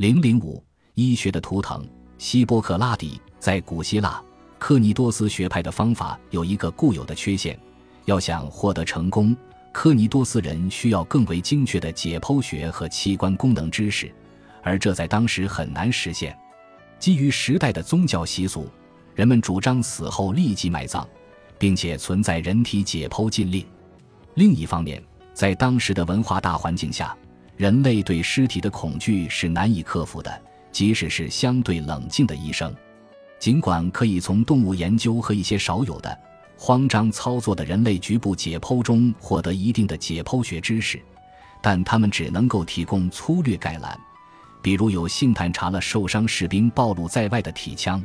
零零五医学的图腾，希波克拉底在古希腊科尼多斯学派的方法有一个固有的缺陷，要想获得成功，科尼多斯人需要更为精确的解剖学和器官功能知识，而这在当时很难实现。基于时代的宗教习俗，人们主张死后立即埋葬，并且存在人体解剖禁令。另一方面，在当时的文化大环境下，人类对尸体的恐惧是难以克服的，即使是相对冷静的医生，尽管可以从动物研究和一些少有的慌张操作的人类局部解剖中获得一定的解剖学知识，但他们只能够提供粗略概览，比如有幸探查了受伤士兵暴露在外的体腔。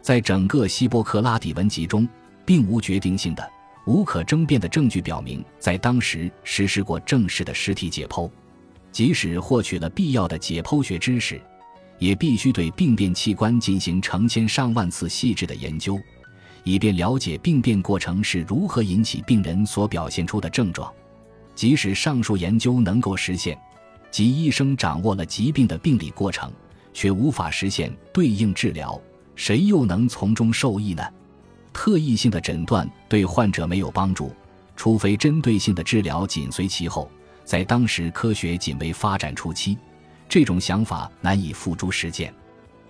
在整个希波克拉底文集中，并无决定性的、无可争辩的证据表明在当时实施过正式的尸体解剖。即使获取了必要的解剖学知识，也必须对病变器官进行成千上万次细致的研究，以便了解病变过程是如何引起病人所表现出的症状。即使上述研究能够实现，即医生掌握了疾病的病理过程，却无法实现对应治疗，谁又能从中受益呢？特异性的诊断对患者没有帮助，除非针对性的治疗紧随其后。在当时，科学仅为发展初期，这种想法难以付诸实践。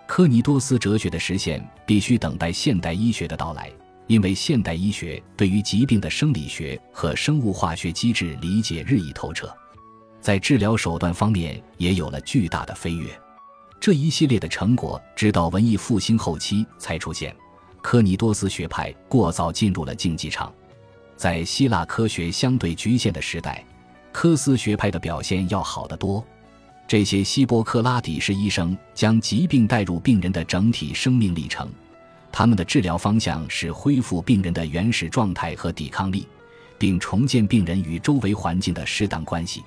科尼多斯哲学的实现必须等待现代医学的到来，因为现代医学对于疾病的生理学和生物化学机制理解日益透彻，在治疗手段方面也有了巨大的飞跃。这一系列的成果直到文艺复兴后期才出现。科尼多斯学派过早进入了竞技场，在希腊科学相对局限的时代。科斯学派的表现要好得多。这些希波克拉底式医生将疾病带入病人的整体生命历程，他们的治疗方向是恢复病人的原始状态和抵抗力，并重建病人与周围环境的适当关系。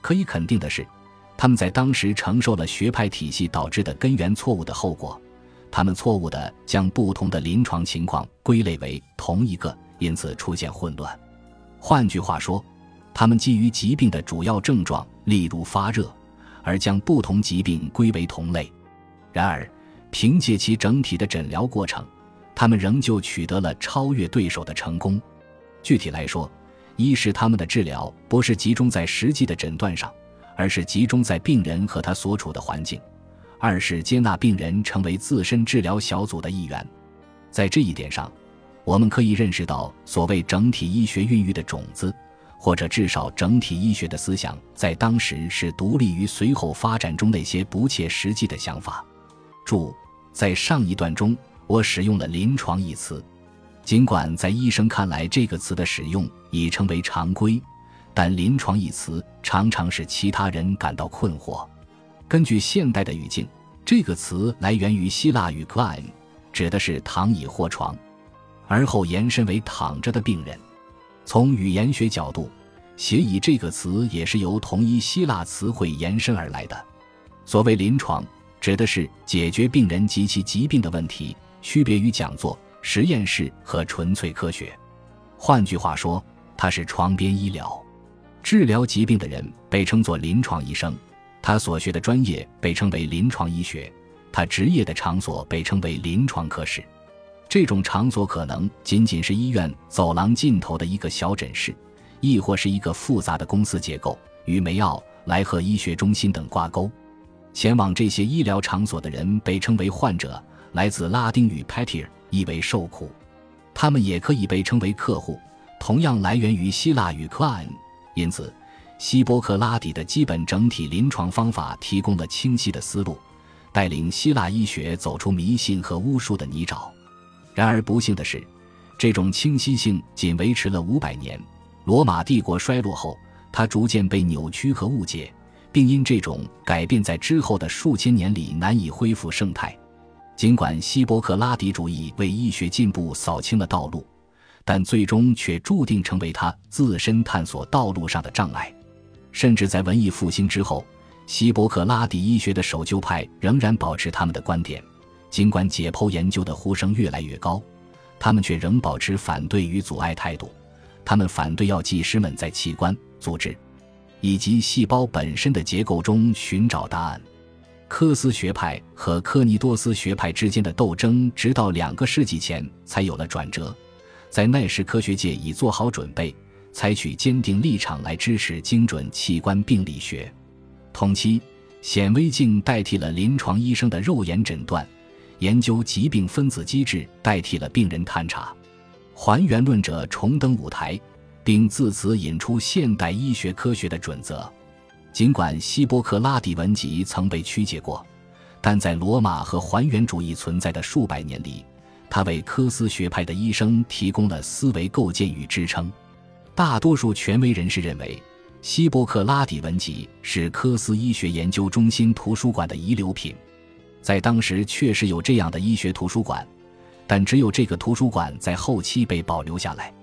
可以肯定的是，他们在当时承受了学派体系导致的根源错误的后果。他们错误地将不同的临床情况归类为同一个，因此出现混乱。换句话说。他们基于疾病的主要症状，例如发热，而将不同疾病归为同类。然而，凭借其整体的诊疗过程，他们仍旧取得了超越对手的成功。具体来说，一是他们的治疗不是集中在实际的诊断上，而是集中在病人和他所处的环境；二是接纳病人成为自身治疗小组的一员。在这一点上，我们可以认识到所谓整体医学孕育的种子。或者至少整体医学的思想在当时是独立于随后发展中那些不切实际的想法。注：在上一段中，我使用了“临床”一词，尽管在医生看来这个词的使用已成为常规，但“临床”一词常常使其他人感到困惑。根据现代的语境，这个词来源于希腊语 “climb”，指的是躺椅或床，而后延伸为躺着的病人。从语言学角度，写以这个词也是由同一希腊词汇延伸而来的。所谓临床，指的是解决病人及其疾病的问题，区别于讲座、实验室和纯粹科学。换句话说，它是床边医疗。治疗疾病的人被称作临床医生，他所学的专业被称为临床医学，他职业的场所被称为临床科室。这种场所可能仅仅是医院走廊尽头的一个小诊室，亦或是一个复杂的公司结构，与梅奥、莱赫医学中心等挂钩。前往这些医疗场所的人被称为患者，来自拉丁语 “patir”，意为受苦。他们也可以被称为客户，同样来源于希腊语 “client”。因此，希波克拉底的基本整体临床方法提供了清晰的思路，带领希腊医学走出迷信和巫术的泥沼。然而不幸的是，这种清晰性仅维持了五百年。罗马帝国衰落后，它逐渐被扭曲和误解，并因这种改变在之后的数千年里难以恢复生态。尽管希波克拉底主义为医学进步扫清了道路，但最终却注定成为他自身探索道路上的障碍。甚至在文艺复兴之后，希波克拉底医学的守旧派仍然保持他们的观点。尽管解剖研究的呼声越来越高，他们却仍保持反对与阻碍态度。他们反对药剂师们在器官、组织以及细胞本身的结构中寻找答案。科斯学派和科尼多斯学派之间的斗争，直到两个世纪前才有了转折。在那时，科学界已做好准备，采取坚定立场来支持精准器官病理学。同期，显微镜代替了临床医生的肉眼诊断，研究疾病分子机制代替了病人探查。还原论者重登舞台，并自此引出现代医学科学的准则。尽管希波克拉底文集曾被曲解过，但在罗马和还原主义存在的数百年里，他为科斯学派的医生提供了思维构建与支撑。大多数权威人士认为，希波克拉底文集是科斯医学研究中心图书馆的遗留品。在当时确实有这样的医学图书馆，但只有这个图书馆在后期被保留下来。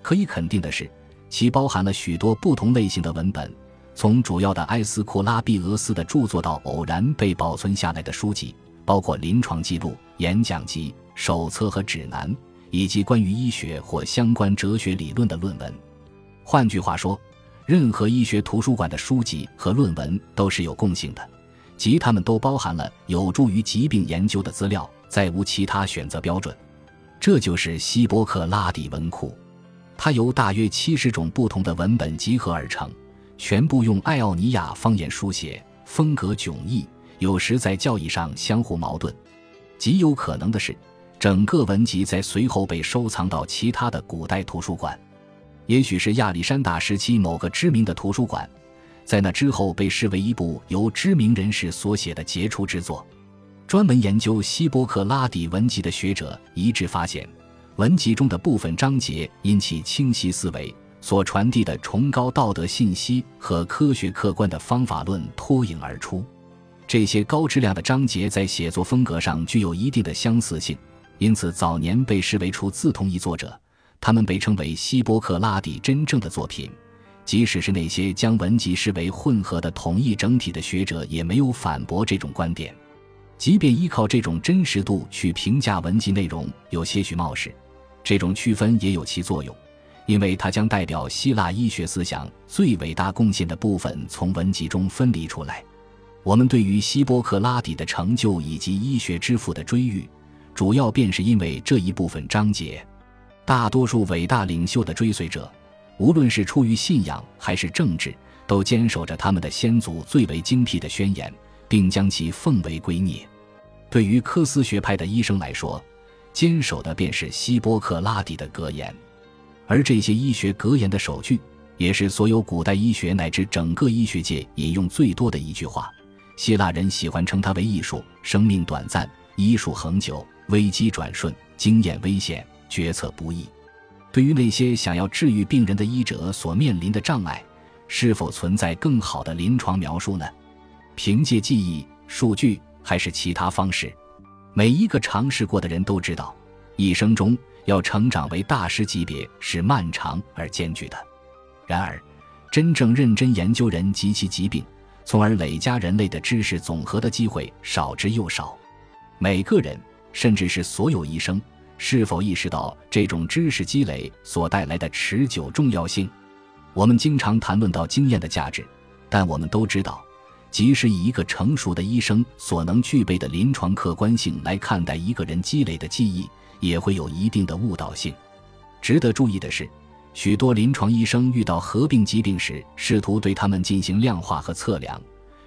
可以肯定的是，其包含了许多不同类型的文本。从主要的埃斯库拉庇俄斯的著作到偶然被保存下来的书籍，包括临床记录、演讲集、手册和指南，以及关于医学或相关哲学理论的论文。换句话说，任何医学图书馆的书籍和论文都是有共性的，即它们都包含了有助于疾病研究的资料，再无其他选择标准。这就是希波克拉底文库，它由大约七十种不同的文本集合而成。全部用爱奥尼亚方言书写，风格迥异，有时在教义上相互矛盾。极有可能的是，整个文集在随后被收藏到其他的古代图书馆，也许是亚历山大时期某个知名的图书馆，在那之后被视为一部由知名人士所写的杰出之作。专门研究希波克拉底文集的学者一致发现，文集中的部分章节因其清晰思维。所传递的崇高道德信息和科学客观的方法论脱颖而出，这些高质量的章节在写作风格上具有一定的相似性，因此早年被视为出自同一作者。他们被称为希波克拉底真正的作品，即使是那些将文集视为混合的统一整体的学者，也没有反驳这种观点。即便依靠这种真实度去评价文集内容，有些许冒失。这种区分也有其作用。因为它将代表希腊医学思想最伟大贡献的部分从文集中分离出来。我们对于希波克拉底的成就以及医学之父的追誉，主要便是因为这一部分章节。大多数伟大领袖的追随者，无论是出于信仰还是政治，都坚守着他们的先祖最为精辟的宣言，并将其奉为圭臬。对于科斯学派的医生来说，坚守的便是希波克拉底的格言。而这些医学格言的首句，也是所有古代医学乃至整个医学界引用最多的一句话。希腊人喜欢称它为“艺术”，生命短暂，医术恒久，危机转瞬，经验危险，决策不易。对于那些想要治愈病人的医者所面临的障碍，是否存在更好的临床描述呢？凭借记忆、数据，还是其他方式？每一个尝试过的人都知道，一生中。要成长为大师级别是漫长而艰巨的，然而，真正认真研究人及其疾病，从而累加人类的知识总和的机会少之又少。每个人，甚至是所有医生，是否意识到这种知识积累所带来的持久重要性？我们经常谈论到经验的价值，但我们都知道，即使以一个成熟的医生所能具备的临床客观性来看待一个人积累的记忆。也会有一定的误导性。值得注意的是，许多临床医生遇到合并疾病时，试图对他们进行量化和测量，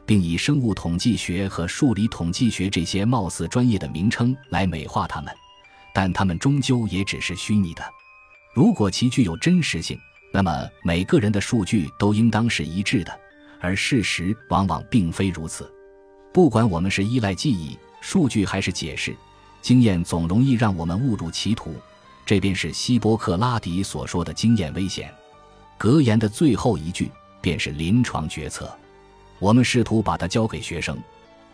并以生物统计学和数理统计学这些貌似专业的名称来美化他们，但他们终究也只是虚拟的。如果其具有真实性，那么每个人的数据都应当是一致的，而事实往往并非如此。不管我们是依赖记忆、数据还是解释。经验总容易让我们误入歧途，这便是希波克拉底所说的经验危险。格言的最后一句便是临床决策。我们试图把它交给学生，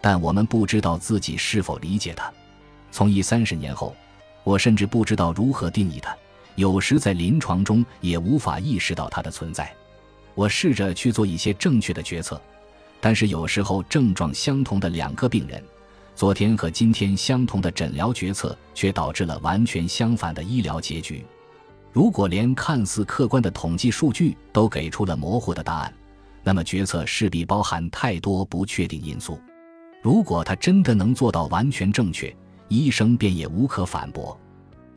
但我们不知道自己是否理解它。从一三十年后，我甚至不知道如何定义它，有时在临床中也无法意识到它的存在。我试着去做一些正确的决策，但是有时候症状相同的两个病人。昨天和今天相同的诊疗决策，却导致了完全相反的医疗结局。如果连看似客观的统计数据都给出了模糊的答案，那么决策势必包含太多不确定因素。如果他真的能做到完全正确，医生便也无可反驳。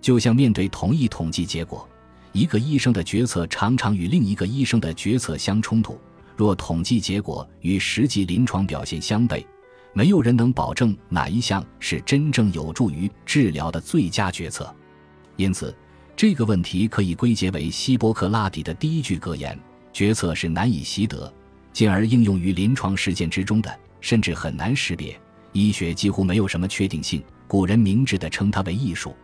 就像面对同一统计结果，一个医生的决策常常与另一个医生的决策相冲突。若统计结果与实际临床表现相悖，没有人能保证哪一项是真正有助于治疗的最佳决策。因此，这个问题可以归结为希波克拉底的第一句格言：“决策是难以习得，进而应用于临床实践之中的，甚至很难识别。医学几乎没有什么确定性，古人明智地称它为艺术。”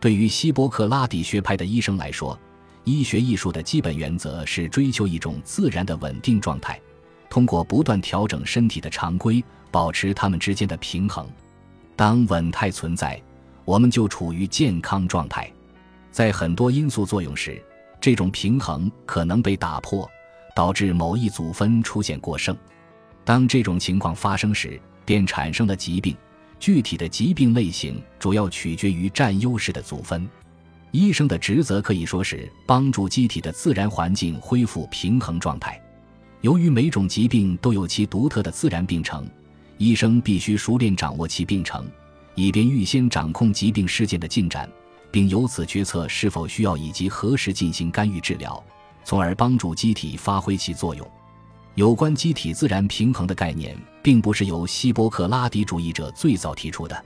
对于希波克拉底学派的医生来说，医学艺术的基本原则是追求一种自然的稳定状态，通过不断调整身体的常规，保持它们之间的平衡。当稳态存在，我们就处于健康状态。在很多因素作用时，这种平衡可能被打破，导致某一组分出现过剩。当这种情况发生时，便产生了疾病。具体的疾病类型主要取决于占优势的组分。医生的职责可以说是帮助机体的自然环境恢复平衡状态。由于每种疾病都有其独特的自然病程，医生必须熟练掌握其病程，以便预先掌控疾病事件的进展，并由此决策是否需要以及何时进行干预治疗，从而帮助机体发挥其作用。有关机体自然平衡的概念，并不是由希波克拉底主义者最早提出的，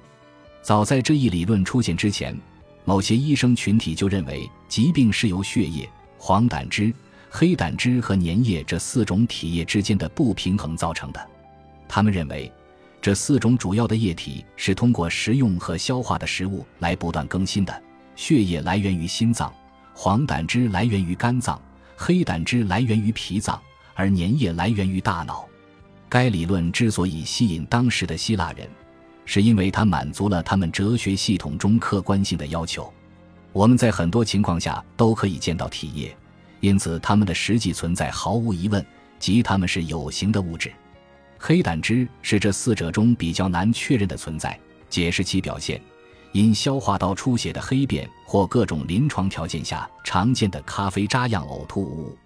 早在这一理论出现之前。某些医生群体就认为，疾病是由血液、黄胆汁、黑胆汁和粘液这四种体液之间的不平衡造成的。他们认为，这四种主要的液体是通过食用和消化的食物来不断更新的。血液来源于心脏，黄胆汁来源于肝脏，黑胆汁来源于脾脏，而粘液来源于大脑。该理论之所以吸引当时的希腊人。是因为它满足了他们哲学系统中客观性的要求。我们在很多情况下都可以见到体液，因此它们的实际存在毫无疑问，即它们是有形的物质。黑胆汁是这四者中比较难确认的存在，解释其表现：因消化道出血的黑便或各种临床条件下常见的咖啡渣样呕吐物。